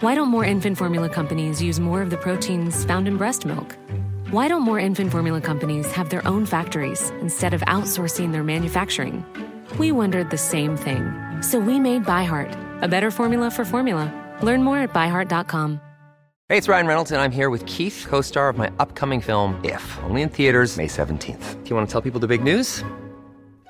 Why don't more infant formula companies use more of the proteins found in breast milk? Why don't more infant formula companies have their own factories instead of outsourcing their manufacturing? We wondered the same thing. So we made ByHeart, a better formula for formula. Learn more at byheart.com. Hey, it's Ryan Reynolds, and I'm here with Keith, co star of my upcoming film, If, only in theaters, May 17th. Do you want to tell people the big news?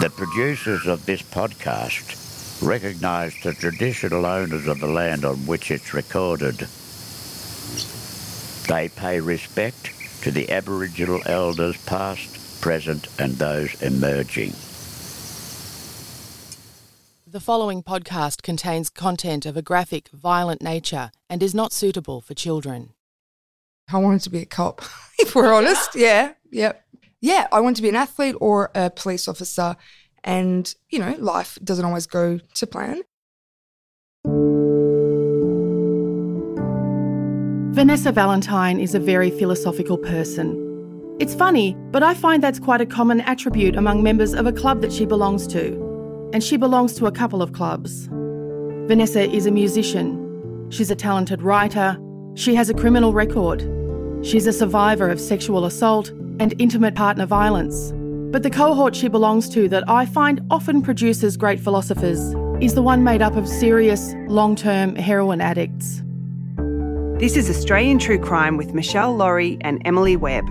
The producers of this podcast recognise the traditional owners of the land on which it's recorded. They pay respect to the Aboriginal elders past, present and those emerging. The following podcast contains content of a graphic, violent nature and is not suitable for children. I wanted to be a cop, if we're honest. Yeah, yeah. Yeah, I want to be an athlete or a police officer. And, you know, life doesn't always go to plan. Vanessa Valentine is a very philosophical person. It's funny, but I find that's quite a common attribute among members of a club that she belongs to. And she belongs to a couple of clubs. Vanessa is a musician. She's a talented writer. She has a criminal record. She's a survivor of sexual assault and intimate partner violence. But the cohort she belongs to that I find often produces great philosophers is the one made up of serious, long term heroin addicts. This is Australian True Crime with Meshel Laurie and Emily Webb.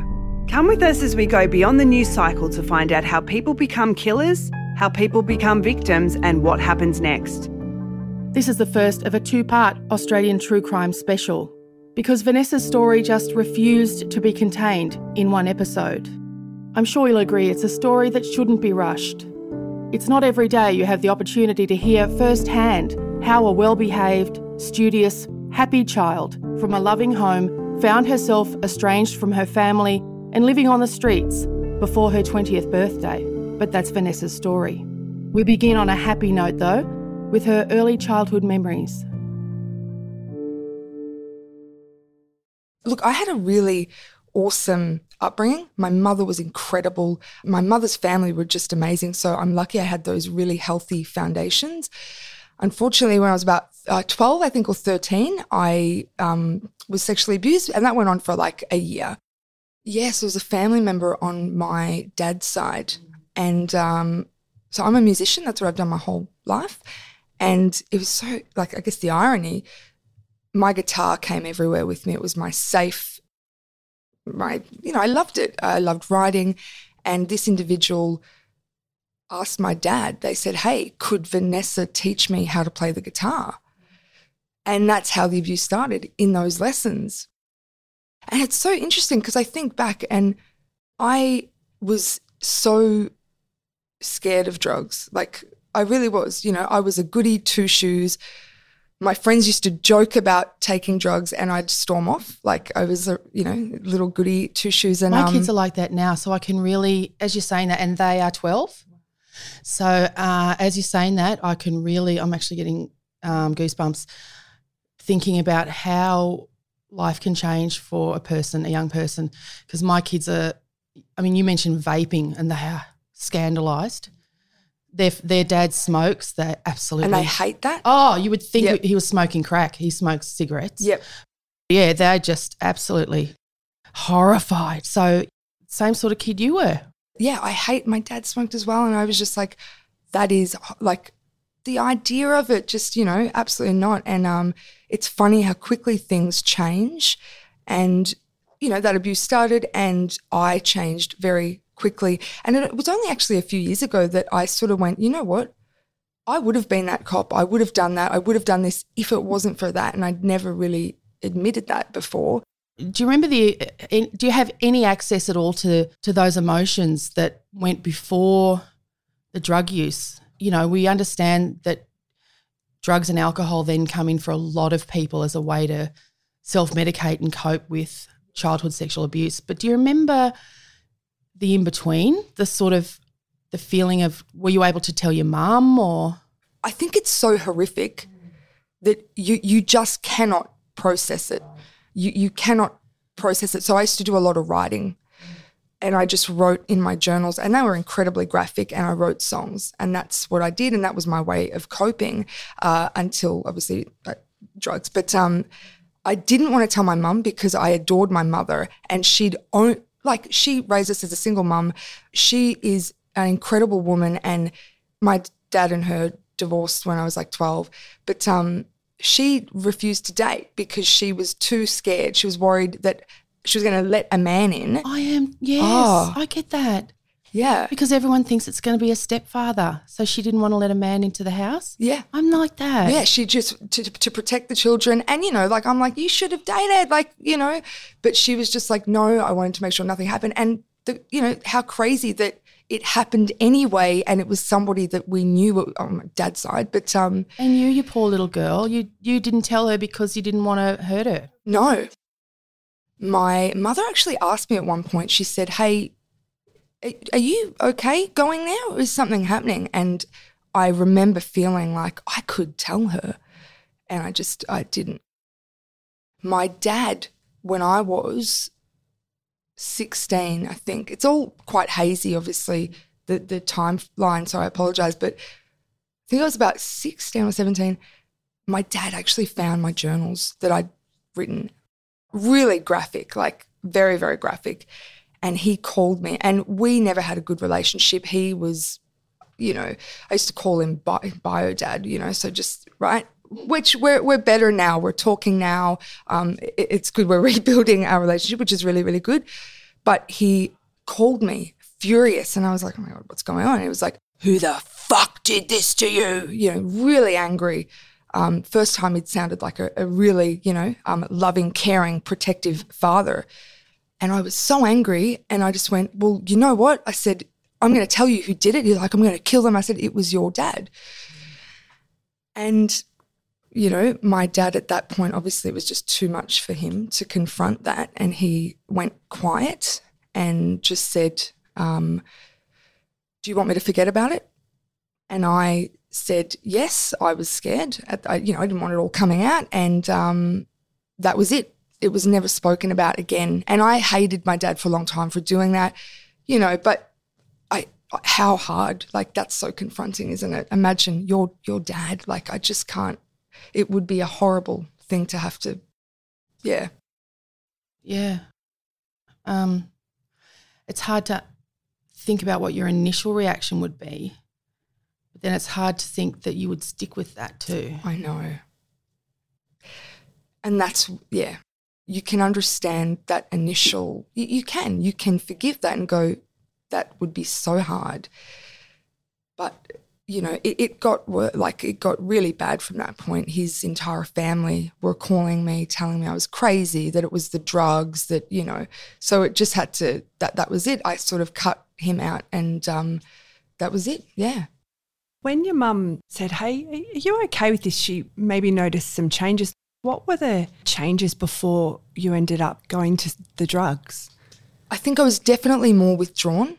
Come with us as we go beyond the news cycle to find out how people become killers, how people become victims, and what happens next. This is the first of a two part Australian true crime special because Vanessa's story just refused to be contained in one episode. I'm sure you'll agree it's a story that shouldn't be rushed. It's not every day you have the opportunity to hear firsthand how a well behaved, studious, happy child from a loving home found herself estranged from her family and living on the streets before her 20th birthday. But that's Vanessa's story. We begin on a happy note, though, with her early childhood memories. Look, I had a really awesome upbringing. My mother was incredible. My mother's family were just amazing. So I'm lucky I had those really healthy foundations. Unfortunately, when I was about uh, 12, I think, or 13, I um, was sexually abused, and that went on for like a year. Yes, there was a family member on my dad's side. And um, so I'm a musician. That's what I've done my whole life. And it was so, like, I guess the irony my guitar came everywhere with me. It was my safe, my, you know, I loved it. I loved writing. And this individual asked my dad, they said, Hey, could Vanessa teach me how to play the guitar? And that's how the abuse started in those lessons. And it's so interesting because I think back and I was so scared of drugs. Like, I really was. You know, I was a goody two shoes my friends used to joke about taking drugs and I'd storm off. Like I was a, you know, little goody two shoes. And my um, kids are like that now. So I can really, as you're saying that, and they are 12. So uh, as you're saying that, I can really, I'm actually getting um, goosebumps thinking about how life can change for a person, a young person. Because my kids are, I mean, you mentioned vaping and they are scandalized their their dad smokes. They absolutely and they hate that. Oh, you would think Yep. he was smoking crack. He smokes cigarettes. Yep. Yeah, they're just absolutely horrified. So same sort of kid you were. Yeah, I hate my dad smoked as well. And I was just like, that is like the idea of it, just, you know, absolutely not. And um, it's funny how quickly things change. And, you know, that abuse started and I changed very quickly. And it was only actually a few years ago that I sort of went, you know what? I would have been that cop. I would have done that. I would have done this if it wasn't for that. And I'd never really admitted that before. Do you remember the? Do you have any access at all to to those emotions that went before the drug use? You know, we understand that drugs and alcohol then come in for a lot of people as a way to self medicate and cope with childhood sexual abuse. But do you remember the in between, the sort of the feeling of were you able to tell your mum or? I think it's so horrific that you you just cannot process it. You you cannot process it. So I used to do a lot of writing and I just wrote in my journals and they were incredibly graphic and I wrote songs and that's what I did and that was my way of coping uh, until obviously uh, drugs. But um, I didn't want to tell my mum because I adored my mother and she'd own like she raised us as a single mum. She is an incredible woman and my dad and her divorced when I was like 12. But um, she refused to date because she was too scared. She was worried that she was going to let a man in. I am yes, Oh. I get that Yeah. because everyone thinks it's going to be a stepfather, so she didn't want to let a man into the house. Yeah. I'm like that. Yeah, she just to, to protect the children, and you know, like I'm like, you should have dated, like you know, but she was just like, no, I wanted to make sure nothing happened, and the, you know, how crazy that it happened anyway, and it was somebody that we knew on my dad's side, but um, And you, you poor little girl, you you didn't tell her because you didn't want to hurt her. No. My mother actually asked me at one point, she said, Hey, are you okay going now? Is something happening? And I remember feeling like I could tell her. And I just, I didn't. My dad, when I was 16, I think, it's all quite hazy, obviously, the, the timeline, so I apologize. But I think I was about 16 or 17. My dad actually found my journals that I'd written really graphic, like very, very graphic. And he called me, and we never had a good relationship. He was, you know, I used to call him bi- bio dad, you know, so just, right? Which we're, we're better now. We're talking now. Um, it- it's good. We're rebuilding our relationship, which is really, really good. But he called me furious, and I was like, oh my God, what's going on? He was like, who the fuck did this to you? You know, really angry. Um, first time he'd sounded like a, a really, you know, um, loving, caring, protective father. And I was so angry. And I just went, Well, you know what? I said, I'm going to tell you who did it. He's like, I'm going to kill them. I said, It was your dad. And, you know, my dad at that point, obviously, it was just too much for him to confront that. And he went quiet and just said, um, Do you want me to forget about it? And I said, yes, I was scared. I, you know, I didn't want it all coming out. And um, that was it. It was never spoken about again. And I hated my dad for a long time for doing that, you know, but I, how hard, like that's so confronting, isn't it? Imagine your, your dad, like I just can't, it would be a horrible thing to have to, yeah. Yeah. Um, it's hard to think about what your initial reaction would be, but then it's hard to think that you would stick with that too. I know. And that's, yeah, you can understand that initial, you, you can, you can forgive that and go, that would be so hard. But, you know, it, it got like, it got really bad from that point. His entire family were calling me, telling me I was crazy, that it was the drugs, that, you know, so it just had to, that, that was it. I sort of cut him out and um, that was it. Yeah. When your mum said, Hey, are you okay with this? She maybe noticed some changes. What were the changes before you ended up going to the drugs? I think I was definitely more withdrawn.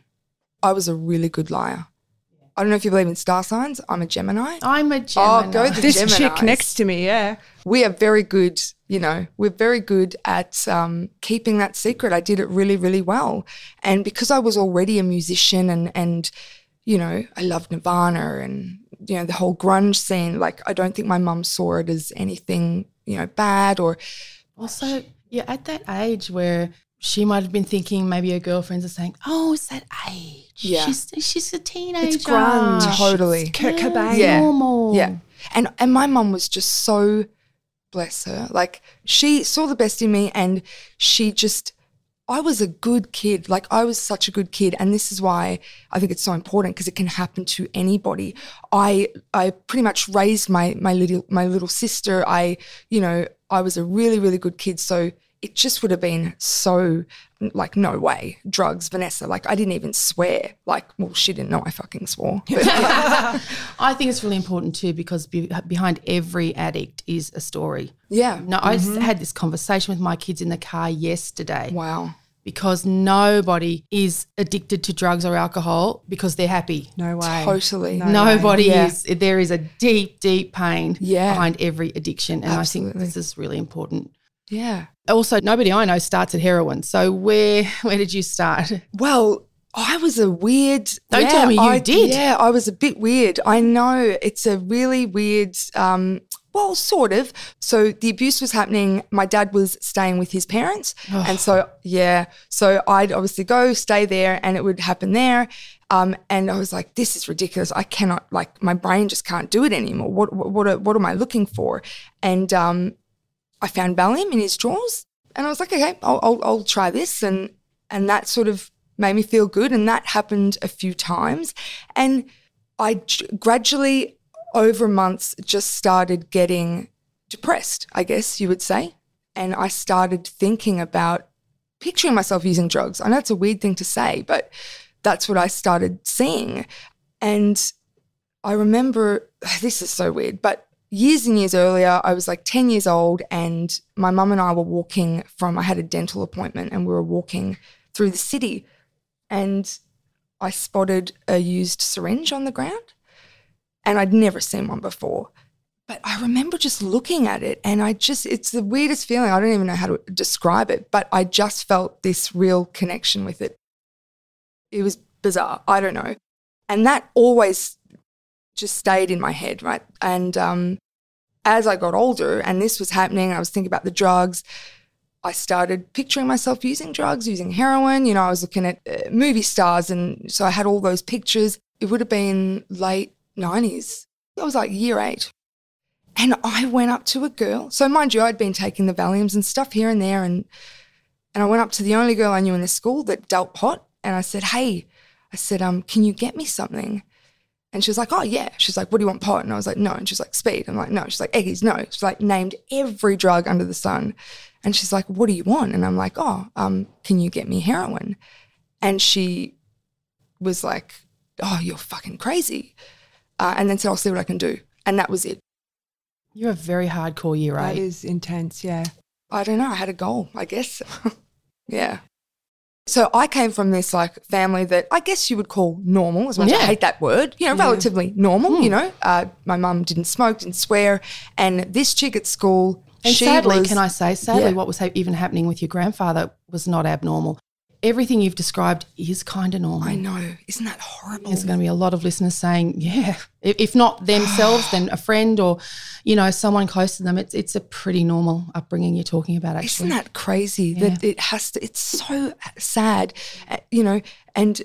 I was a really good liar. I don't know if you believe in star signs. I'm a Gemini. I'm a Gemini. Oh, go the This Geminis. chick next to me, yeah. we are very good, you know, we're very good at um, keeping that secret. I did it really, really well. And because I was already a musician and, and, you know, I loved Nirvana and, you know, the whole grunge scene, like, I don't think my mum saw it as anything, you know, bad or, Also, you're at that age where she might have been thinking maybe her girlfriends are saying, "Oh, it's that age. Yeah. she's she's a teenager. It's grunge. Totally. It's Kurt Cobain. Yeah. normal. Yeah. And and my mum was just so bless her. Like she saw the best in me and she just I was a good kid. Like I was such a good kid and this is why I think it's so important because it can happen to anybody. I I pretty much raised my my little my little sister. I, you know, I was a really really good kid so it just would have been so like no way drugs vanessa like i didn't even swear like well she didn't know i fucking swore. I think it's really important too because be, behind every addict is a story. yeah No, I s- had this conversation with my kids in the car yesterday wow because nobody is addicted to drugs or alcohol because they're happy. No way. Totally. No Nobody Yeah. is. There is a deep, deep pain Yeah. behind every addiction. And I think this is really important. Yeah. Also, nobody I know starts at heroin. So where where did you start? Well, I was a weird. Don't yeah, tell me you I, did. Yeah, I was a bit weird. I know it's a really weird. Um, well, sort of. So the abuse was happening. My dad was staying with his parents, and so yeah, so I'd obviously go stay there, and it would happen there. Um, and I was like, this is ridiculous. I cannot like my brain just can't do it anymore. What what what, what am I looking for? And um, I found Valium in his drawers, and I was like, okay, I'll, I'll, I'll try this, and and that sort of made me feel good, and that happened a few times, and I gradually over months just started getting depressed, I guess you would say, and I started thinking about picturing myself using drugs. I know it's a weird thing to say, but that's what I started seeing, and I remember this is so weird, but years and years earlier, I was like 10 years old, and my mum and I were walking from, I had a dental appointment, and we were walking through the city, and I spotted a used syringe on the ground, and I'd never seen one before. But I remember just looking at it, and I just, it's the weirdest feeling. I don't even know how to describe it, but I just felt this real connection with it. It was bizarre. I don't know. And that always just stayed in my head, right? And um, as I got older and this was happening, I was thinking about the drugs. I started picturing myself using drugs, using heroin. You know, I was looking at uh, movie stars, and so I had all those pictures. It would have been late 90s. I was like year eight. And I went up to a girl. So, mind you, I'd been taking the Valiums and stuff here and there. And, and I went up to the only girl I knew in the school that dealt pot. And I said, Hey, I said, um, can you get me something? And she was like, oh, yeah. She's like, what do you want, pot? And I was like, no. And she's like, speed. I'm like, no. She's like, eggies, no. She's like, named every drug under the sun. And she's like, what do you want? And I'm like, oh, um, can you get me heroin? And she was like, oh, you're fucking crazy. Uh, and then said, I'll see what I can do. And that was it. You're a very hardcore year That eight. is intense, yeah. I don't know. I had a goal, I guess. yeah. So I came from this like family that I guess you would call normal, as much as I hate that word, you know, relatively normal, you know. Uh, my mum didn't smoke, didn't swear. And this chick at school, And she sadly, was, can I say, sadly, Yeah. what was ha- even happening with your grandfather was not abnormal. Everything you've described is kind of normal. I know. Isn't that horrible? There's going to be a lot of listeners saying, yeah, if not themselves, then a friend or, you know, someone close to them. It's it's a pretty normal upbringing you're talking about, actually. Isn't that crazy that it has to? It's so sad, uh, you know. And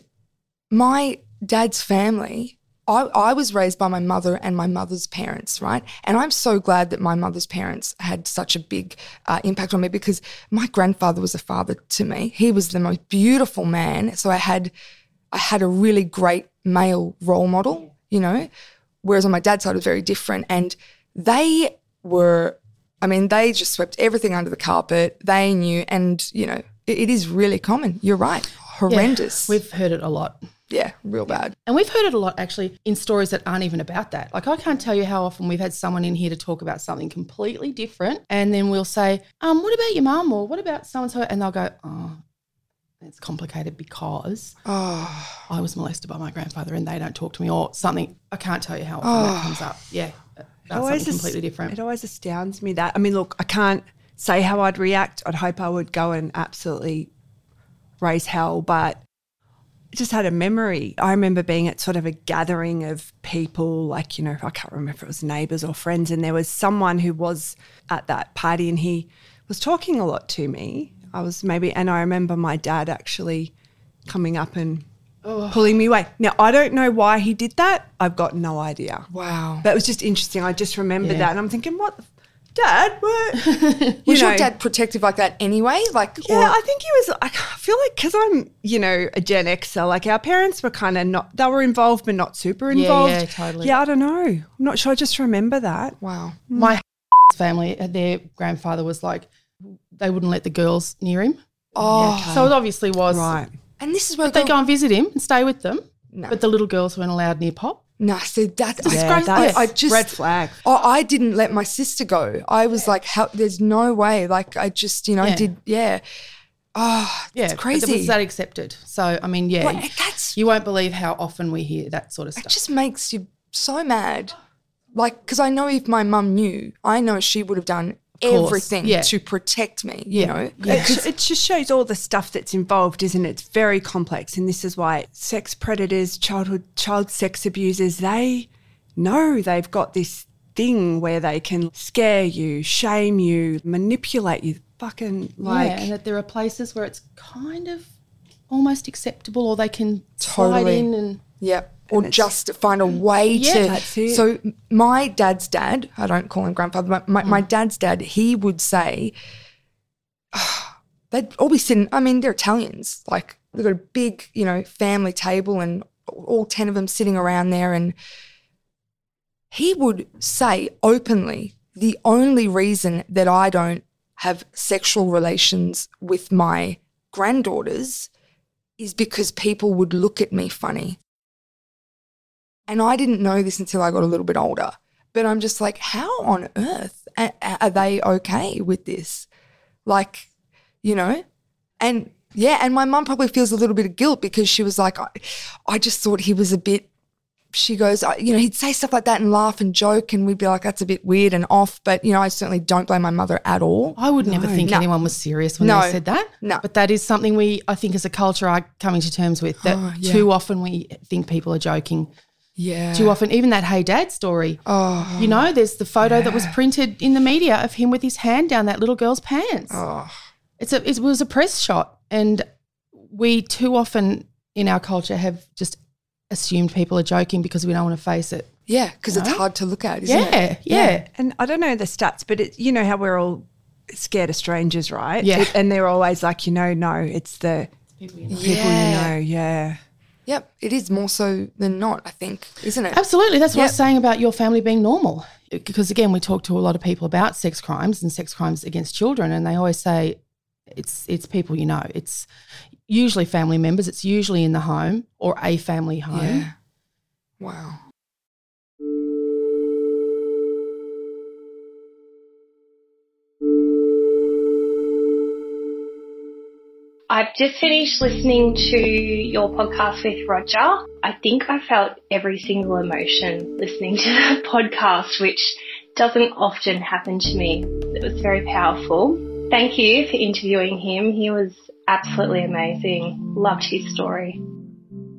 my dad's family, I, I was raised by my mother and my mother's parents, right? And I'm so glad that my mother's parents had such a big uh, impact on me because my grandfather was a father to me. He was the most beautiful man. So I had, I had a really great male role model, you know. Whereas on my dad's side, it was very different. And they were, I mean, they just swept everything under the carpet. They knew, and you know, it, it is really common. You're right. Yeah, Horrendous. we've heard it a lot. Yeah, real bad. And we've heard it a lot actually in stories that aren't even about that. Like I can't tell you how often we've had someone in here to talk about something completely different. And then we'll say, um, what about your mum or what about so and so? And they'll go, Oh, it's complicated because Oh, I was molested by my grandfather and they don't talk to me or something. I can't tell you how often that comes up. Yeah. That's something completely different. It always astounds me that. I mean, look, I can't say how I'd react. I'd hope I would go and absolutely raise hell, but just had a memory. I remember being at sort of a gathering of people, like, you know, I can't remember if it was neighbours or friends, and there was someone who was at that party and he was talking a lot to me. I was maybe, and I remember my dad actually coming up and oh. pulling me away. Now, I don't know why he did that. I've got no idea. wow. That was just interesting. I just remembered Yeah. that, and I'm thinking, what, the Dad? What? You was your dad protective like that anyway? Like, Yeah, or- I think he was. I feel like because I'm, you know, a Gen Xer, like our parents were kind of not. They were involved, but not super involved. yeah, totally. Yeah, I don't know. I'm not sure. I just remember that. wow. Mm. my family, uh, their grandfather was like, they wouldn't let the girls near him. Oh, So it obviously was Right. and this is where they go and visit him and stay with them. No. But the little girls weren't allowed near Pop. No, so that's Yeah, I, that's I, I just red flag. Oh, I didn't let my sister go. I was like, how, there's no way. Like, I just, you know, Yeah. did, yeah. Oh, Yeah, it's but crazy. Was that accepted? So I mean, yeah, Like, that's, you won't believe how often we hear that sort of stuff. it just makes you so mad. Like, because I know if my mum knew, I know she would have done course, everything yeah. to protect me, you know? yeah. It, it just shows all the stuff that's involved, isn't it? It's very complex, and this is why sex predators, childhood child sex abusers, they know they've got this thing where they can scare you, shame you, manipulate you. Fucking like, yeah, and that there are places where it's kind of almost acceptable, or they can slide in and Yeah. Or just find a way Yeah, to. So my dad's dad, I don't call him grandfather, but my, my dad's dad, he would say, ah, they'd all be sitting, I mean, they're Italians. Like they've got a big, you know, family table and all 10 of them sitting around there. And he would say openly, the only reason that I don't have sexual relations with my granddaughters is because people would look at me funny. And I didn't know this until I got a little bit older. But I'm just like, how on earth are they okay with this? Like, you know? And yeah, and my mum probably feels a little bit of guilt because she was like, I, I just thought he was a bit. She goes, I, you know, he'd say stuff like that and laugh and joke, and we'd be like, that's a bit weird and off. But, you know, I certainly don't blame my mother at all. I would never think No. anyone was serious when No. they said that. No. But that is something we, I think, as a culture, are coming to terms with. That Oh, yeah. too often we think people are joking. Yeah. Too often, even that Hey Dad story. Oh, You know, there's the photo that was printed in the media of him with his hand down that little girl's pants. oh. It's a, it was a press shot, and we too often in our culture have just assumed people are joking because we don't want to face it. Yeah, because it's hard to look at, isn't Yeah, it? yeah, and I don't know the stats, but it, you know how we're all scared of strangers, right? Yeah. It- and they're always like, you know, no, it's the People you know. people Yeah. you know. Yeah. Yep, it is more so than not, I think, isn't it? Absolutely. That's what I was saying about your family being normal. Because again, we talk to a lot of people about sex crimes and sex crimes against children, and they always say it's it's people you know. It's usually family members. It's usually in the home or a family home. Yeah. Wow. I've just finished listening to your podcast with Roger. I think I felt every single emotion listening to the podcast, which doesn't often happen to me. It was very powerful. Thank you for interviewing him. He was absolutely amazing. Loved his story.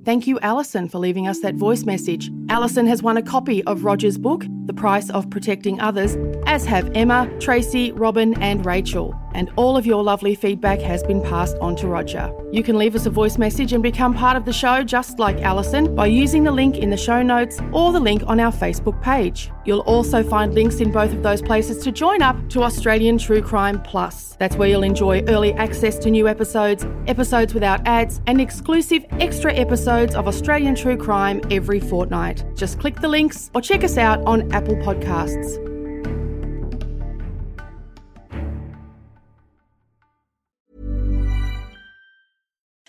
Thank you, Alison, for leaving us that voice message. Alison has won a copy of Roger's book, The Price of Protecting Others, as have Emma, Tracy, Robin, and Rachel. And all of your lovely feedback has been passed on to Roger. You can leave us a voice message and become part of the show just like Alison by using the link in the show notes or the link on our Facebook page. You'll also find links in both of those places to join up to Australian True Crime Plus. That's where you'll enjoy early access to new episodes, episodes without ads, and exclusive extra episodes of Australian True Crime every fortnight. Just click the links or check us out on Apple Podcasts.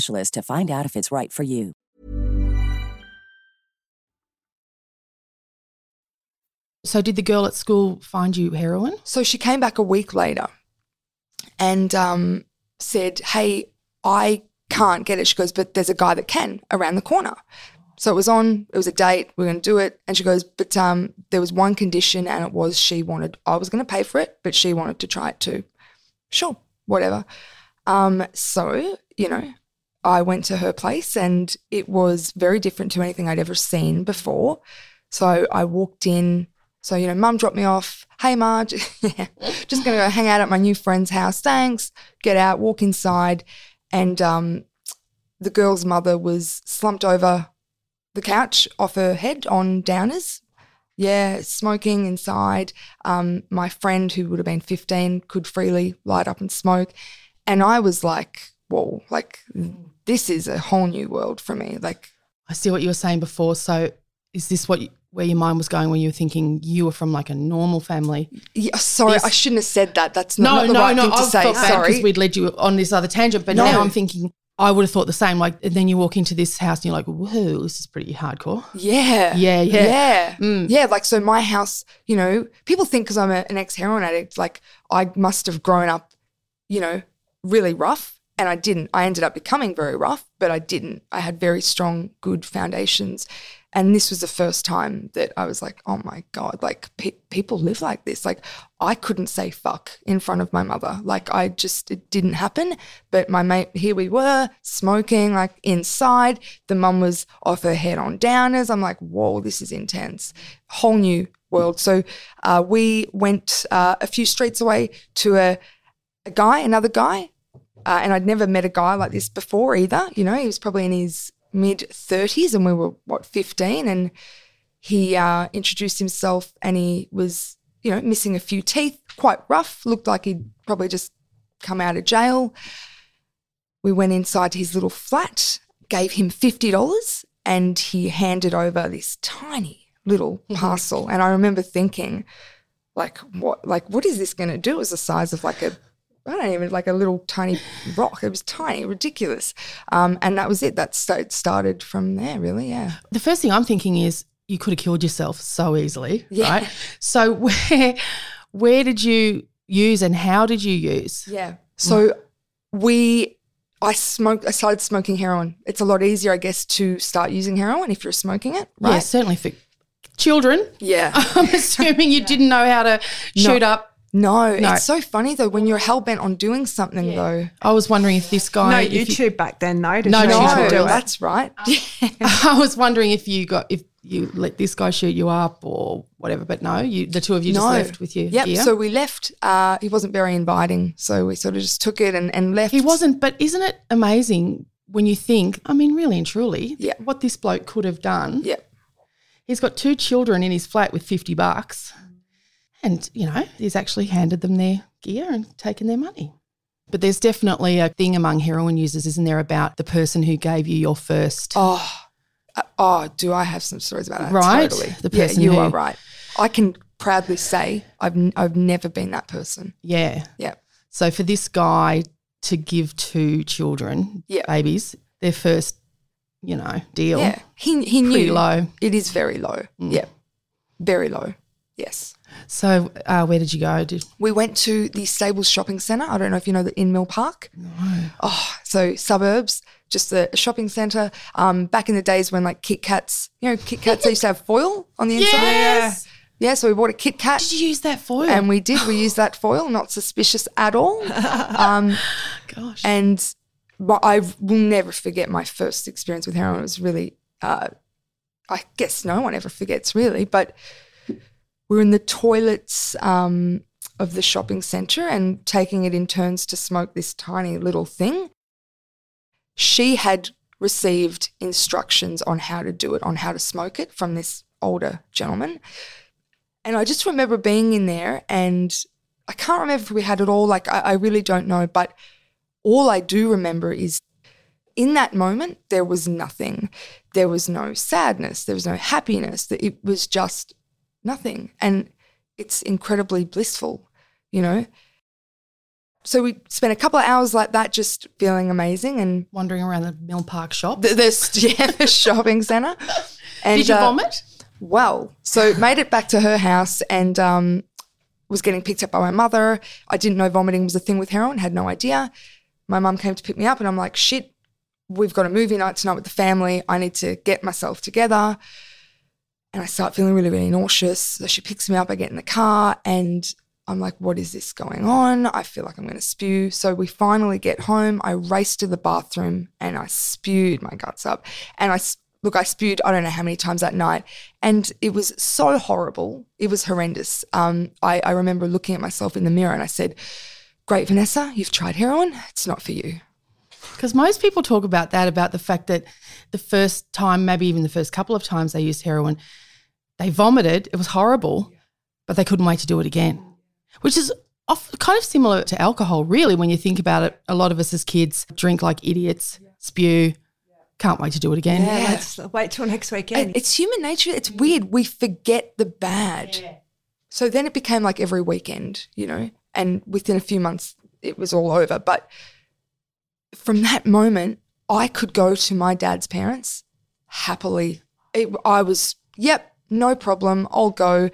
to find out if it's right for you. So, did the girl at school find you heroin? So she came back a week later and um, said, Hey, I can't get it. She goes, But there's a guy that can around the corner. So it was on, it was a date, we are going to do it. And she goes, But um, there was one condition, and it was she wanted, I was going to pay for it, but she wanted to try it too. Sure, whatever. Um, so, you know, I went to her place and it was very different to anything I'd ever seen before. So I walked in. So, you know, mum dropped me off. Hey, Marge, just going to go hang out at my new friend's house. Thanks. Get out, walk inside. And um, the girl's mother was slumped over the couch off her head on downers. Yeah, smoking inside. Um, my friend, who would have been 15, could freely light up and smoke. And I was like, whoa, like this is a whole new world for me. Like, I see what you were saying before. So, is this what you, where your mind was going when you were thinking you were from like a normal family? Yeah, sorry, this, I shouldn't have said that. That's not, no, not the no, right no. Thing to I say. Sorry, because we'd led you on this other tangent. But no. now I'm thinking. I would have thought the same. Like, and then you walk into this house and you're like, "Whoa, this is pretty hardcore." Yeah, yeah, yeah, yeah, mm. yeah. Like, so my house, you know, people think because I'm a, an ex heroin addict, like I must have grown up, you know, really rough and I didn't. I ended up becoming very rough, but I didn't. I had very strong, good foundations. And this was the first time that I was like, oh my God, like pe- people live like this. Like I couldn't say fuck in front of my mother. Like I just, it didn't happen. But my mate, here we were smoking like inside. The mum was off her head on downers. I'm like, whoa, this is intense. Whole new world. So uh, we went uh, a few streets away to a, a guy, another guy. Uh, and I'd never met a guy like this before either. You know, he was probably in his mid 30s and we were, what, 15? And he uh, introduced himself and he was, you know, missing a few teeth, quite rough, looked like he'd probably just come out of jail. We went inside his little flat, gave him $50, and he handed over this tiny little parcel. And I remember thinking, like, what, like, what is this going to do? It was the size of like a I don't even like a little tiny rock. It was tiny, ridiculous. Um, and that was it. That st- started from there, really. Yeah. The first thing I'm thinking is you could have killed yourself so easily, Yeah. right? So where where did you use and how did you use? Yeah. So we, I smoked. I started smoking heroin. It's a lot easier, I guess, to start using heroin if you're smoking it, right? Yeah, certainly for children. Yeah. I'm assuming you didn't know how to shoot up. No, No. it's so funny though when you're hell bent on doing something though. I was wondering if this guy no if you- YouTube back then, no. No, no, you how to no, that's right. I was wondering if you got if you let this guy shoot you up or whatever, but no, you the two of you just left with your Yep. gear. So we left. Uh, he wasn't very inviting, so we sort of just took it and, and left. He wasn't, but isn't it amazing when you think, I mean, really and truly, Yeah. what this bloke could have done? Yeah. He's got two children in his flat with 50 bucks. And, you know, he's actually handed them their gear and taken their money. But there's definitely a thing among heroin users, isn't there, about the person who gave you your first. Oh, uh, oh, do I have some stories about that? Right. Totally. The yeah, person you who- are right. I can proudly say I've I've never been that person. Yeah. Yeah. So for this guy to give two children, Yeah. babies, their first, you know, deal. Yeah. He he knew Pretty low. It is very low. Mm. Yeah. Very low. Yes. So uh, where did you go? Did, We went to the Stables Shopping Centre. I don't know if you know the In Mill Park. No. Oh, so suburbs, just a, shopping centre. Um, back in the days when like Kit Kats, you know, Kit Kats they used to have foil on the inside. Yes! Yeah, so we bought a Kit Kat. Did you use that foil? And we did. We used that foil, not suspicious at all. Um, Gosh. and but I will never forget my first experience with heroin. It was really, uh, I guess no one ever forgets really, but we were in the toilets um, of the shopping centre and taking it in turns to smoke this tiny little thing. She had received instructions on how to do it, on how to smoke it from this older gentleman. And I just remember being in there and I can't remember if we had it all, like I, I really don't know, but all I do remember is in that moment, there was nothing. There was no sadness, there was no happiness. It was just nothing. And it's incredibly blissful, you know? So we spent a couple of hours like that just feeling amazing and Wandering around the Mill Park shop. the, the, yeah, the shopping centre. And, Did you uh, vomit? well, so made it back to her house and um, was getting picked up by my mother. I didn't know vomiting was a thing with heroin, had no idea. My mum came to pick me up and I'm like, shit, we've got a movie night tonight with the family. I need to get myself together. And I start feeling really, really nauseous. So she picks me up, I get in the car and I'm like, what is this going on? I feel like I'm going to spew. So we finally get home. I race to the bathroom and I spewed my guts up. And I, look, I spewed, I don't know how many times that night. And it was so horrible. It was horrendous. Um, I, I remember looking at myself in the mirror and I said, great, Vanessa, you've tried heroin. It's not for you. Because most people talk about that, about the fact that the first time, maybe even the first couple of times they used heroin, they vomited. It was horrible, but they couldn't wait to do it again, which is off, kind of similar to alcohol, really, when you think about it. A lot of us as kids drink like idiots, spew, can't wait to do it again. Yeah, let's wait till next weekend. And It's human nature. It's mm. weird. We forget the bad. So then it became like every weekend, you know, and within a few months it was all over. But from that moment, I could go to my dad's parents happily. It, I was, yep, no problem. I'll go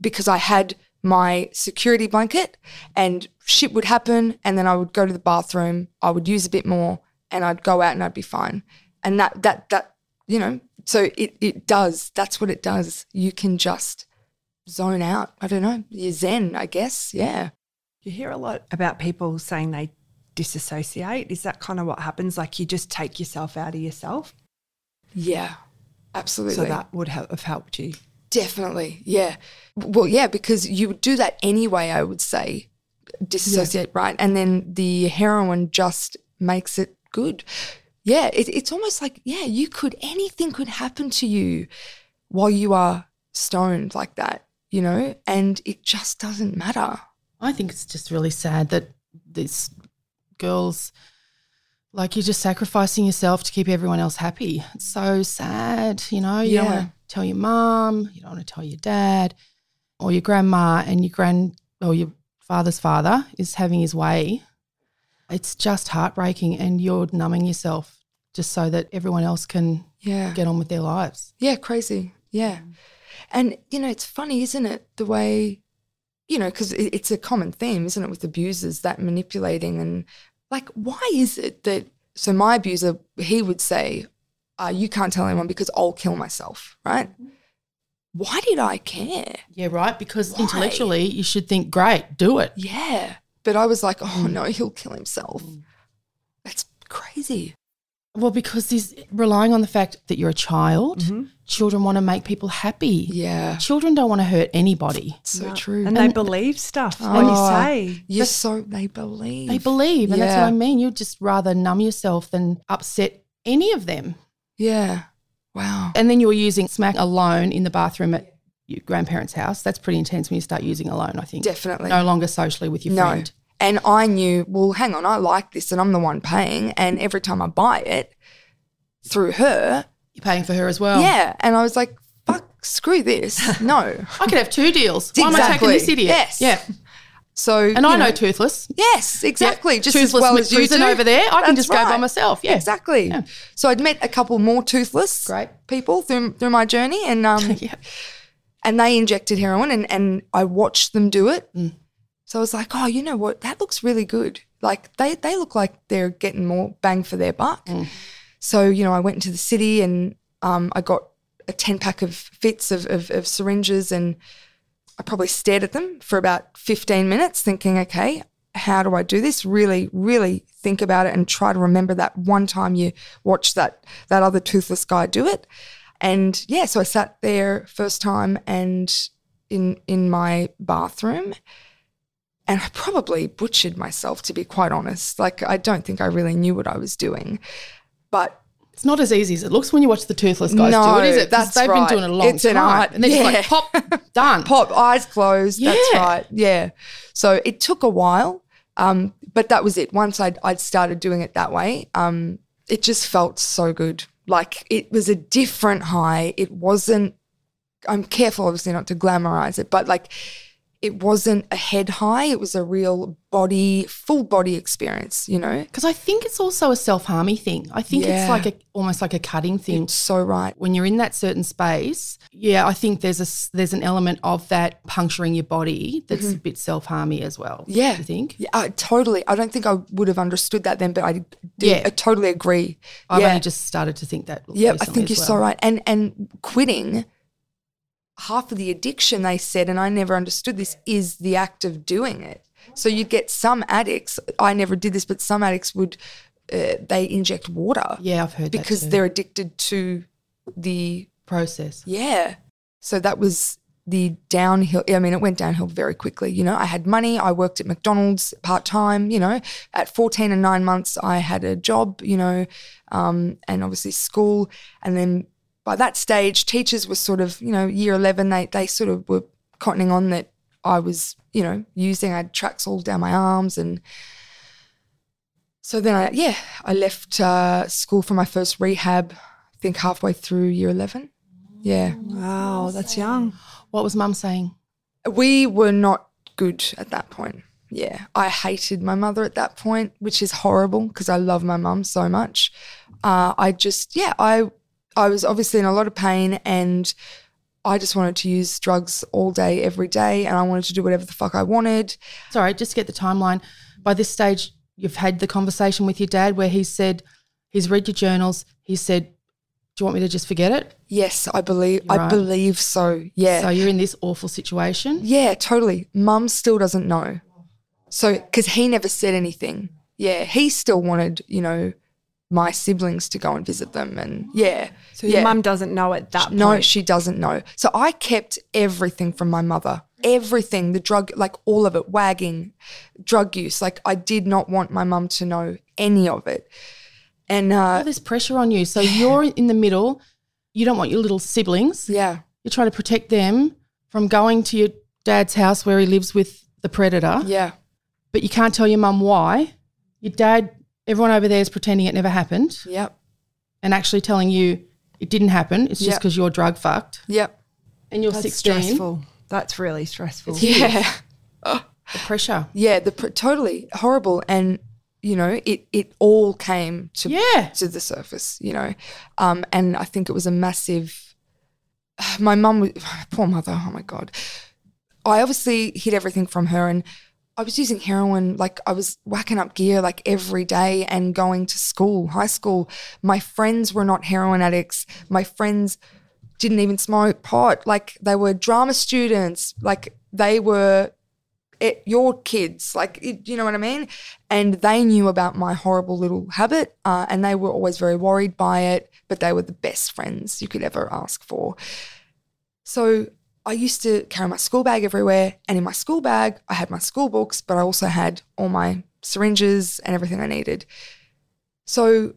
because I had my security blanket and shit would happen. And then I would go to the bathroom, I would use a bit more and I'd go out and I'd be fine. And that, that, that, you know, so it, it does. That's what it does. You can just zone out. I don't know. You're zen, I guess. Yeah. You hear a lot about people saying they disassociate. Is that kind of what happens? Like you just take yourself out of yourself? Yeah. Absolutely. So that would have have helped you. Definitely. Yeah. Well, yeah, because you would do that anyway, I would say. Dissociate, right? And then the heroin just makes it good. Yeah. It, it's almost like, yeah, you could, anything could happen to you while you are stoned like that, you know, and it just doesn't matter. I think it's just really sad that these girls, like you're just sacrificing yourself to keep everyone else happy. It's so sad, you know. You don't want to tell your mum, you don't want to tell your dad, or your grandma, and your grand or your father's father is having his way. It's just heartbreaking, and you're numbing yourself just so that everyone else can Yeah. get on with their lives. Yeah, crazy. Yeah. And, you know, it's funny, isn't it? The way, you know, because it's a common theme, isn't it, with abusers, that manipulating and like, why is it that, so my abuser, he would say, uh, you can't tell anyone because I'll kill myself, right? Why did I care? Yeah, right. Because Why? intellectually, you should think, great, do it. Yeah. But I was like, oh no, he'll kill himself. That's crazy. Well, because he's relying on the fact that you're a child. Mm-hmm. Children want to make people happy. Yeah. Children don't want to hurt anybody. So true. And they believe stuff when you Oh, say. You're so, they believe. They believe, and that's what I mean. You'd just rather numb yourself than upset any of them. Yeah. Wow. And then you're using smack alone in the bathroom at your grandparents' house. That's pretty intense when you start using alone, I think. Definitely. No longer socially with your no. friend. And I knew, well, hang on, I like this and I'm the one paying. And every time I buy it through her, You're paying for her as well. yeah. And I was like, fuck, screw this. No. I could have two deals. Why am I taking this idiot? Yes. Yeah. So, And I know toothless. Yes, exactly. Just toothless as well as you do. over there. I can That's just go by myself. Yeah. exactly. Yeah. So I'd met a couple more toothless Great. people through through my journey, and um, Yeah. and they injected heroin, and and I watched them do it. Mm. So I was like, oh, you know what? That looks really good. Like they they look like they're getting more bang for their buck. Mm. So you know, I went into the city and um, I got a ten pack of fits of, of of syringes, and I probably stared at them for about fifteen minutes, thinking, okay, how do I do this? Really, really think about it and try to remember that one time you watched that that other toothless guy do it. And yeah, so I sat there first time and in in my bathroom and I probably butchered myself to be quite honest. Like I don't think I really knew what I was doing. But It's not as easy as it looks when you watch the toothless guys No, do it, is it? that's they've right. been doing it a long It's time. an art. And just Yeah. like, pop, done. pop, eyes closed. That's right. Yeah. So it took a while, um, but that was it. Once I'd, I'd started doing it that way, um, it just felt so good. Like it was a different high. It wasn't, I'm careful obviously not to glamorize it, but like it wasn't a head high. It was a real body, full body experience, you know? Because I think it's also a self harmy thing. I think Yeah. it's like a almost like a cutting thing. It's so right. When you're in that certain space, yeah, I think there's a there's an element of that puncturing your body that's a bit self harmy as well. Mm-hmm. Yeah. you think? Yeah, I totally. I don't think I would have understood that then, but I did. Yeah. I totally agree. I've yeah. only just started to think that. Yeah, I think you're so right. And and quitting, half of the addiction they said, and I never understood this, is the act of doing it. So you get some addicts. I never did this, but some addicts would uh, they inject water Yeah, I've heard because they're addicted to the process. yeah. So that was the downhill. I mean, it went downhill very quickly. You know, I had money. I worked at McDonald's part time. You know, at 14 and nine months, I had a job, you know, um, and obviously school. And then by that stage, teachers were sort of, you know, year 11, they, they sort of were cottoning on that I was, you know, using, I had tracks all down my arms. And so then I, yeah, I left uh, school for my first rehab, I think halfway through year 11. Yeah. Wow, that's young. What was mum saying? We were not good at that point. Yeah. I hated my mother at that point, which is horrible because I love my mum so much. Uh, I just, yeah, I, I was obviously in a lot of pain and I just wanted to use drugs all day, every day. And I wanted to do whatever the fuck I wanted. Sorry, just to get the timeline. By this stage, you've had the conversation with your dad where he said he's read your journals. He said Do you want me to just forget it? Yes, I believe. I Right. believe so. Yeah. So you're in this awful situation. Yeah, totally. Mum still doesn't know. So, because he never said anything. Yeah, he still wanted, you know, my siblings to go and visit them. And yeah. So your yeah. mum doesn't know at that No, she doesn't know. So I kept everything from my mother. Everything, the drug, like all of it, wagging, drug use. Like I did not want my mum to know any of it. And All uh, this pressure on you. So you're in the middle. You don't want your little siblings. yeah, You're trying to protect them from going to your dad's house where he lives with the predator. yeah, But you can't tell your mum why. Your dad, everyone over there is pretending it never happened yep, and actually telling you it didn't happen. It's just Yep. because you're drug fucked yep. and you're That's 16. stressful. That's really stressful. Yeah. The pressure. Yeah, the pr- totally horrible, and you know, it it all came to Yeah. to the surface, you know, um, and I think it was a massive. My mum, poor mother. Oh my god, I obviously hid everything from her, and I was using heroin. Like I was whacking up gear like every day and going to school, high school. My friends were not heroin addicts. My friends didn't even smoke pot. Like they were drama students. Like they were it, your kids, like it, you know what I mean, and they knew about my horrible little habit, uh, and they were always very worried by it. But they were the best friends you could ever ask for. So I used to carry my school bag everywhere, and in my school bag I had my school books, but I also had all my syringes and everything I needed. So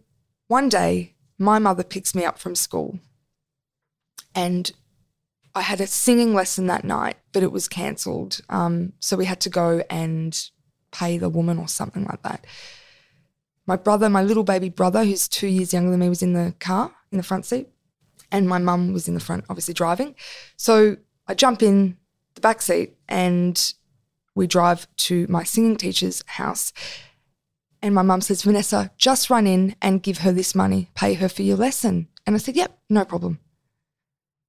one day, my mother picks me up from school, and I had a singing lesson that night, but it was cancelled. Um, so we had to go and pay the woman or something like that. My brother, my little baby brother, who's two years younger than me, was in the car in the front seat, and my mum was in the front, obviously driving. So I jump in the back seat and we drive to my singing teacher's house. And my mum says, Vanessa, just run in and give her this money, pay her for your lesson. And I said, Yep, no problem.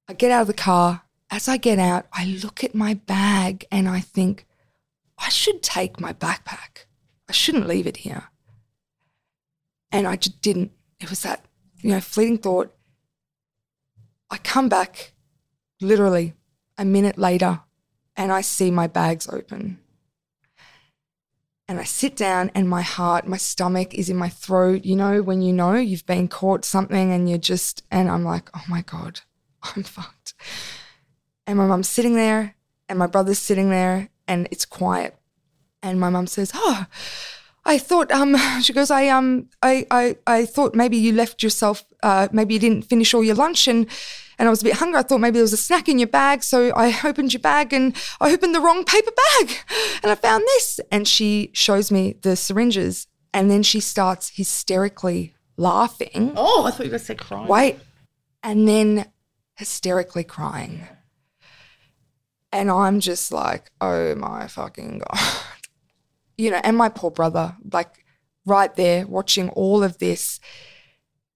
I get out of the car. As I get out, I look at my bag and I think, I should take my backpack. I shouldn't leave it here. And I just didn't. It was that, you know, fleeting thought. I come back literally a minute later and I see my bags open. And I sit down and my heart, my stomach is in my throat. You know, when you know you've been caught something and you're just, and I'm like, oh my God, I'm fucked. And my mum's sitting there and my brother's sitting there and it's quiet. And my mum says, oh, I thought, um, she goes, I, um, I, I, I thought maybe you left yourself, uh, maybe you didn't finish all your lunch and, and I was a bit hungry. I thought maybe there was a snack in your bag. So I opened your bag and I opened the wrong paper bag and I found this. And she shows me the syringes and then she starts hysterically laughing. Oh, I thought you were going to say crying. Wait. And then hysterically crying. And I'm just like, oh my fucking God. You know, and my poor brother, like right there watching all of this.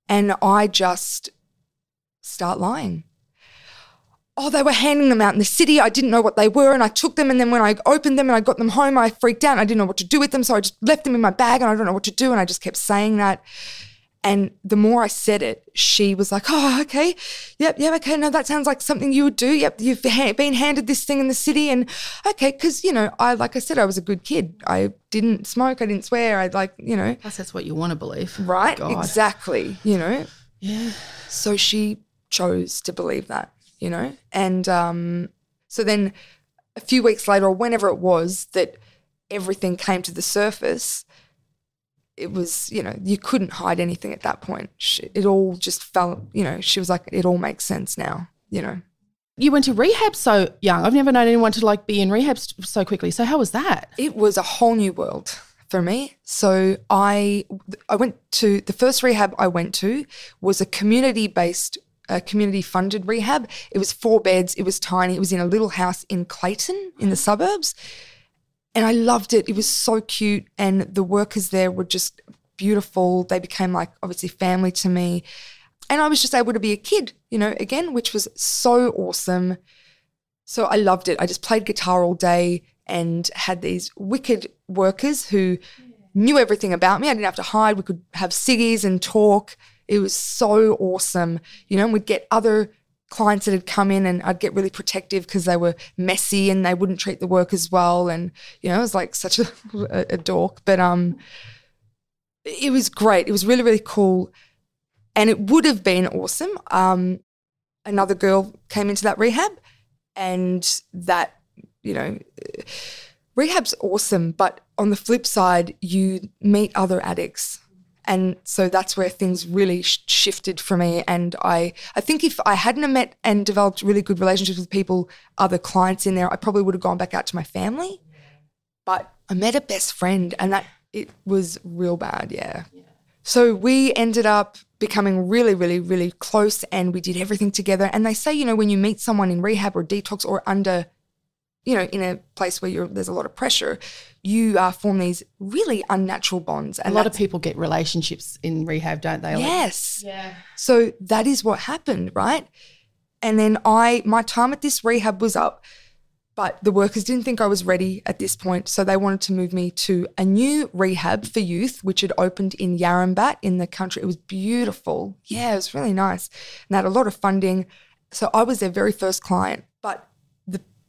And I just start lying. Oh, they were handing them out in the city. I didn't know what they were. And I took them. And then when I opened them and I got them home, I freaked out. I didn't know what to do with them. So I just left them in my bag and I don't know what to do. And I just kept saying that. And the more I said it, she was like, "Oh, okay, yep, yep, okay. No, that sounds like something you would do. Yep, you've ha- been handed this thing in the city, and okay, because you know, I like I said, I was a good kid. I didn't smoke, I didn't swear. I like, you know, Plus, that's what you want to believe. right, God. exactly. You know, Yeah. so she chose to believe that, you know, and um, so then a few weeks later, or whenever it was that everything came to the surface, it was, you know, you couldn't hide anything at that point. It all just fell, you know, she was like, it all makes sense now, you know. You went to rehab so young. I've never known anyone to like be in rehab so quickly. So how was that? It was a whole new world for me. So I I went to the first rehab I went to was a community based a community funded rehab. It was four beds, it was tiny. It was in a little house in Clayton in the suburbs. And I loved it. It was so cute and the workers there were just beautiful. They became like obviously family to me. And I was just able to be a kid, you know, again, which was so awesome. So I loved it. I just played guitar all day and had these wicked workers who knew everything about me. I didn't have to hide. We could have ciggies and talk. It was so awesome. You know, and we'd get other clients that had come in and I'd get really protective because they were messy and they wouldn't treat the work as well. And, you know, it was like such a, a dork. But um it was great. It was really, really cool. And it would have been awesome. Um, another girl came into that rehab and that, you know, rehab's awesome. But on the flip side, you meet other addicts. And so that's where things really sh- shifted for me. And I, I think if I hadn't met and developed really good relationships with people, other clients in there, I probably would have gone back out to my family. But I met a best friend, and that it was real bad. Yeah. So we ended up becoming really, really, really close, and we did everything together. And they say, you know, when you meet someone in rehab or detox or under you know, in a place where you're, there's a lot of pressure, you uh, form these really unnatural bonds. a lot of people get relationships in rehab, don't they? Like- Yes. Yeah. So that is what happened, right? And then I, my time at this rehab was up, but the workers didn't think I was ready at this point. So they wanted to move me to a new rehab for youth, which had opened in Yarrambat in the country. It was beautiful. Yeah, it was really nice. And they had a lot of funding. So I was their very first client. But the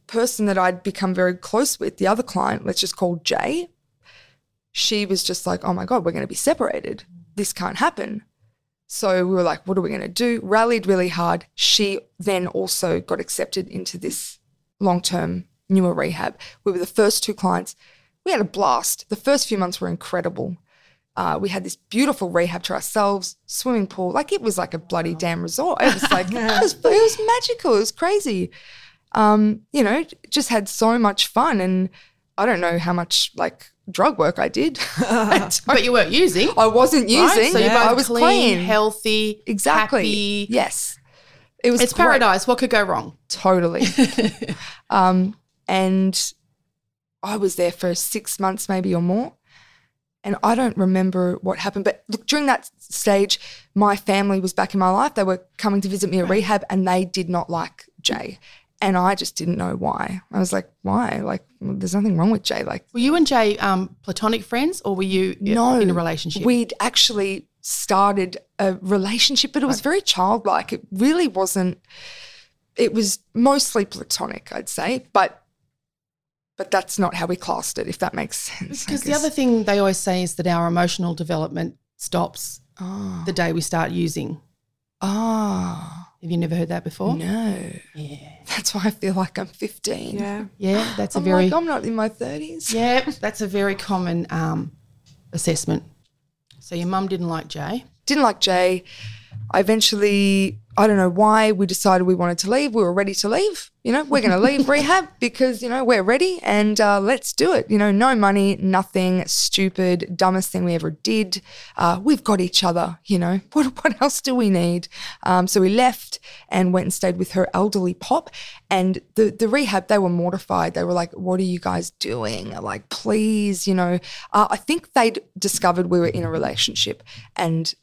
person that I'd become very close with, the other client, let's just call Jay, she was just like, oh my God, we're going to be separated. This can't happen. So we were like, what are we going to do? Rallied really hard. She then also got accepted into this long term newer rehab. We were the first two clients. We had a blast. The first few months were incredible. Uh, we had this beautiful rehab to ourselves, swimming pool. Like it was like a bloody damn resort. It was like, it, was, it was magical. It was crazy. Um, you know, just had so much fun. And I don't know how much like drug work I did. but you weren't using. I wasn't right? using. So you're I both was clean, clean. healthy, Exactly. happy. Yes. It was It's great. paradise. What could go wrong? Totally. um, and I was there for six months, maybe or more. And I don't remember what happened. But look, during that stage, my family was back in my life. They were coming to visit me at rehab and they did not like Jay. And I just didn't know why. I was like, why? Like, well, there's nothing wrong with Jay. Like, Were you and Jay um, platonic friends, or were you no, in a relationship? We'd actually started a relationship, but it was very childlike. It really wasn't. It was mostly platonic, I'd say, but but that's not how we classed it. If that makes sense. Because the other thing they always say is that our emotional development stops Oh. the day we start using. Ah, Have you never heard that before? no, Yeah. that's why I feel like I'm 15. Yeah. Yeah, that's a I'm very like I'm not in my 30s. yeah, that's a very common um, assessment. So your mum didn't like Jay. didn't like Jay. I eventually, I don't know why, we decided we wanted to leave. We were ready to leave. You know, we're going to leave rehab because, you know, we're ready and uh, let's do it. You know, no money, nothing, stupid, dumbest thing we ever did. Uh, we've got each other, you know, what, what else do we need? Um, so we left and went and stayed with her elderly pop. And the, the rehab, they were mortified. They were like, what are you guys doing? Like, please, you know, uh, I think they'd discovered we were in a relationship and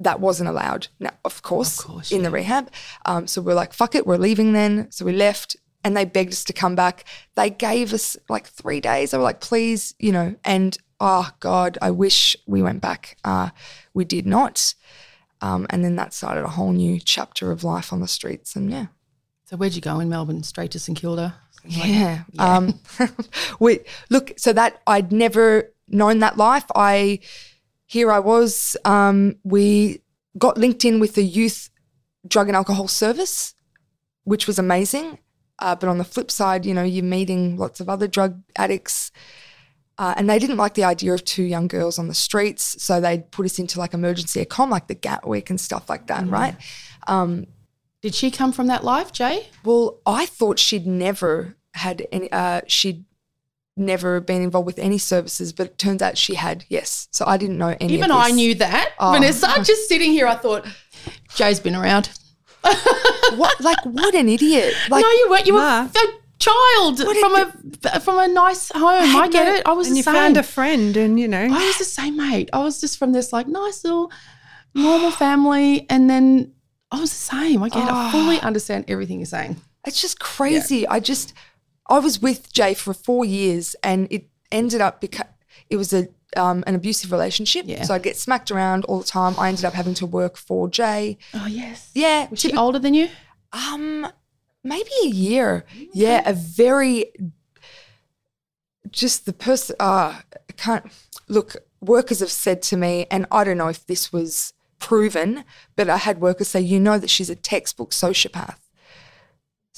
that wasn't allowed. Now, of course, course, in the rehab. Um, so we're like, fuck it, we're leaving then. So we left and they begged us to come back. They gave us like three days. They were like, please, you know, and oh God, I wish we went back. Uh, we did not. Um, and then that started a whole new chapter of life on the streets. And yeah. So where'd you go in Melbourne? Straight to St Kilda? Yeah. Um, we look. So that I'd never known that life. I here I was. Um, we got linked in with the youth drug and alcohol service, which was amazing. Uh, but on the flip side, you know, you're meeting lots of other drug addicts. Uh, and they didn't like the idea of two young girls on the streets. So they'd put us into like emergency accom, like the Gatwick and stuff like that, right? Um, Did she come from that life, Jay? well, I thought she'd never had any, uh, she'd never been involved with any services, but it turns out she had, yes. So I didn't know any Even I knew that. Oh. Vanessa, just sitting here, I thought, Jay's been around. What, like, what an idiot. Like, no, you weren't. You were a child from a from a nice home. I, had get no- it. I was And the you same. found a friend, and you know, I was the same, mate. I was just from this like nice little normal family, and then I was the same. I get. it. I Oh. fully ah. understand everything you're saying. It's just crazy. I just, I was with Jay for four years and it ended up, beca- it was a um, an abusive relationship. Yeah. So I'd get smacked around all the time. I ended up having to work for Jay. Oh yes. Yeah. Was she older than you? Um, maybe a year. Yeah, a very just the person. Uh, I can't look. Workers have said to me, and I don't know if this was proven, but I had workers say, "You know that she's a textbook sociopath."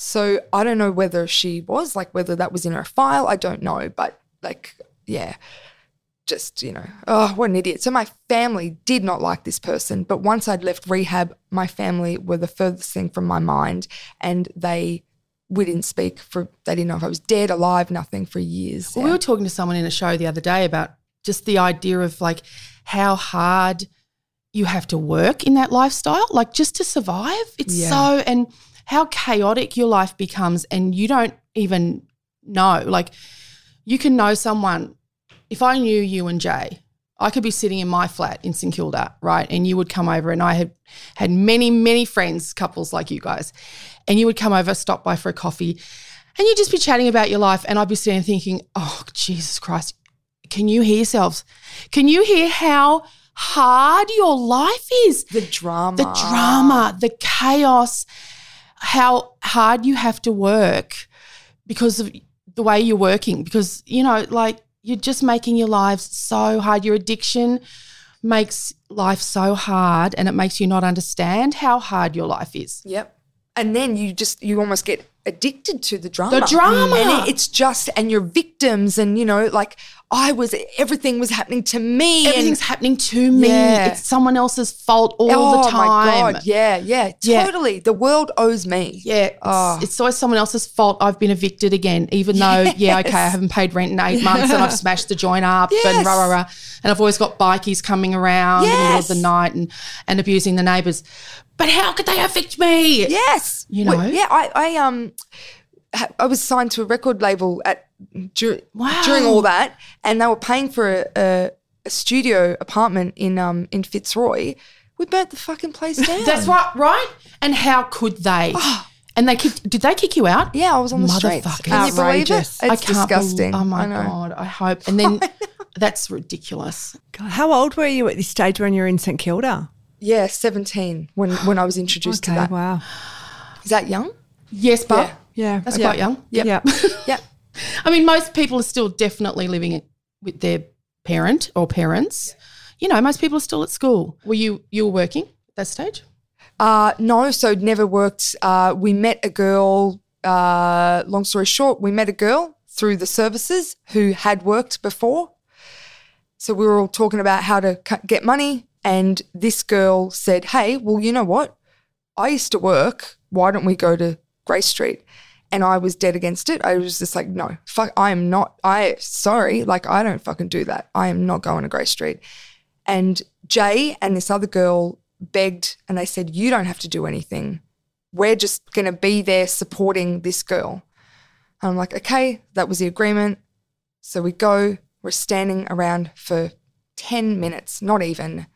So I don't know whether she was like whether that was in her file. I don't know, but like, yeah. Just, you know, oh, what an idiot. So my family did not like this person. But once I'd left rehab, my family were the furthest thing from my mind. And they, we didn't speak for, they didn't know if I was dead, alive, nothing for years. Well, we were talking to someone in a show the other day about just the idea of like how hard you have to work in that lifestyle, like just to survive. It's Yeah. so, and how chaotic your life becomes, and you don't even know. Like, you can know someone. If I knew you and Jay, I could be sitting in my flat in St Kilda, right? And you would come over, and I had had many, many friends, couples like you guys, and you would come over, stop by for a coffee, and you'd just be chatting about your life, and I'd be sitting thinking, "Oh, Jesus Christ, can you hear yourselves? Can you hear how hard your life is? The drama, the drama, the chaos, how hard you have to work because of the way you're working. Because you know, like you're just making your lives so hard. Your addiction makes life so hard, and it makes you not understand how hard your life is. Yep. And then you just you almost get addicted to the drama. The drama. And it- it's just and you're victims and you know like I was everything was happening to me Everything's and happening to me. Yeah. It's someone else's fault all oh the time. my god. Yeah, yeah. Yeah. Totally. The world owes me. Yeah, it's, Oh. it's always someone else's fault. I've been evicted again, even though, yeah, okay, I haven't paid rent in eight months and I've smashed the joint up and Yes. rah, rah, rah. And I've always got bikies coming around in the middle of the night and, and abusing the neighbours. But how could they evict me? Yes. You Well, know? yeah, I, I um I was signed to a record label at dur- Wow. during all that and they were paying for a, a, a studio apartment in um in Fitzroy. We burnt the fucking place down. That's right, right? And how could they? and they kicked, did they kick you out? Yeah, I was on the streets. Can you believe it? It's I can't disgusting. bel- oh my I. God, I hope. And then that's ridiculous. God, how old were you at this stage when you were in St Kilda? Yeah, 17 when when I was introduced Okay, to that. wow. Is that young? Yes, but Yeah, that's yeah. quite young. Yep. Yeah. Yep. I mean, most people are still definitely living with their parent or parents. You know, most people are still at school. Were you you were working at that stage? Uh, no, so never worked. Uh, we met a girl, uh, long story short, we met a girl through the services who had worked before. So we were all talking about how to get money. And this girl said, Hey, well, you know what? I used to work. Why don't we go to Grey Street? And I was dead against it. I was just like, no, fuck, I am not, I, sorry, like, I don't fucking do that. I am not going to Grey Street. And Jay and this other girl begged and they said, You don't have to do anything. We're just going to be there supporting this girl. And I'm like, Okay, that was the agreement. So we go, we're standing around for 10 minutes, not even.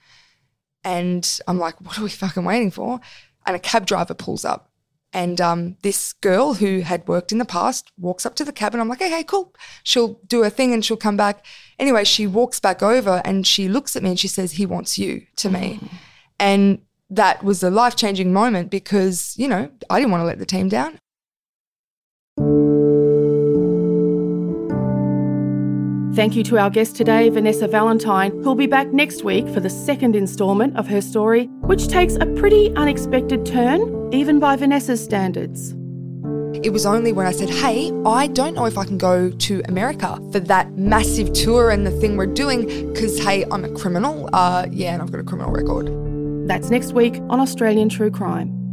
And I'm like, What are we fucking waiting for? And a cab driver pulls up. And um, this girl who had worked in the past walks up to the cabin. I'm like, okay, cool. She'll do her thing and she'll come back. Anyway, she walks back over and she looks at me and she says, he wants you to me. And that was a life changing moment because, you know, I didn't want to let the team down. Thank you to our guest today, Vanessa Valentine, who'll be back next week for the second instalment of her story, which takes a pretty unexpected turn, even by Vanessa's standards. It was only when I said, hey, I don't know if I can go to America for that massive tour and the thing we're doing because, hey, I'm a criminal. Uh, yeah, and I've got a criminal record. That's next week on Australian True Crime.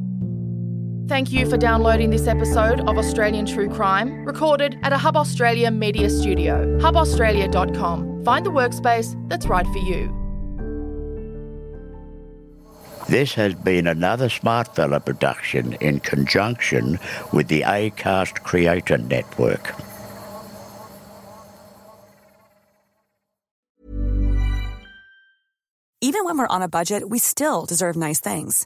Thank you for downloading this episode of Australian True Crime, recorded at a Hub Australia media studio, hubaustralia.com. Find the workspace that's right for you. This has been another Smart Fella production in conjunction with the Acast Creator Network. Even when we're on a budget, we still deserve nice things.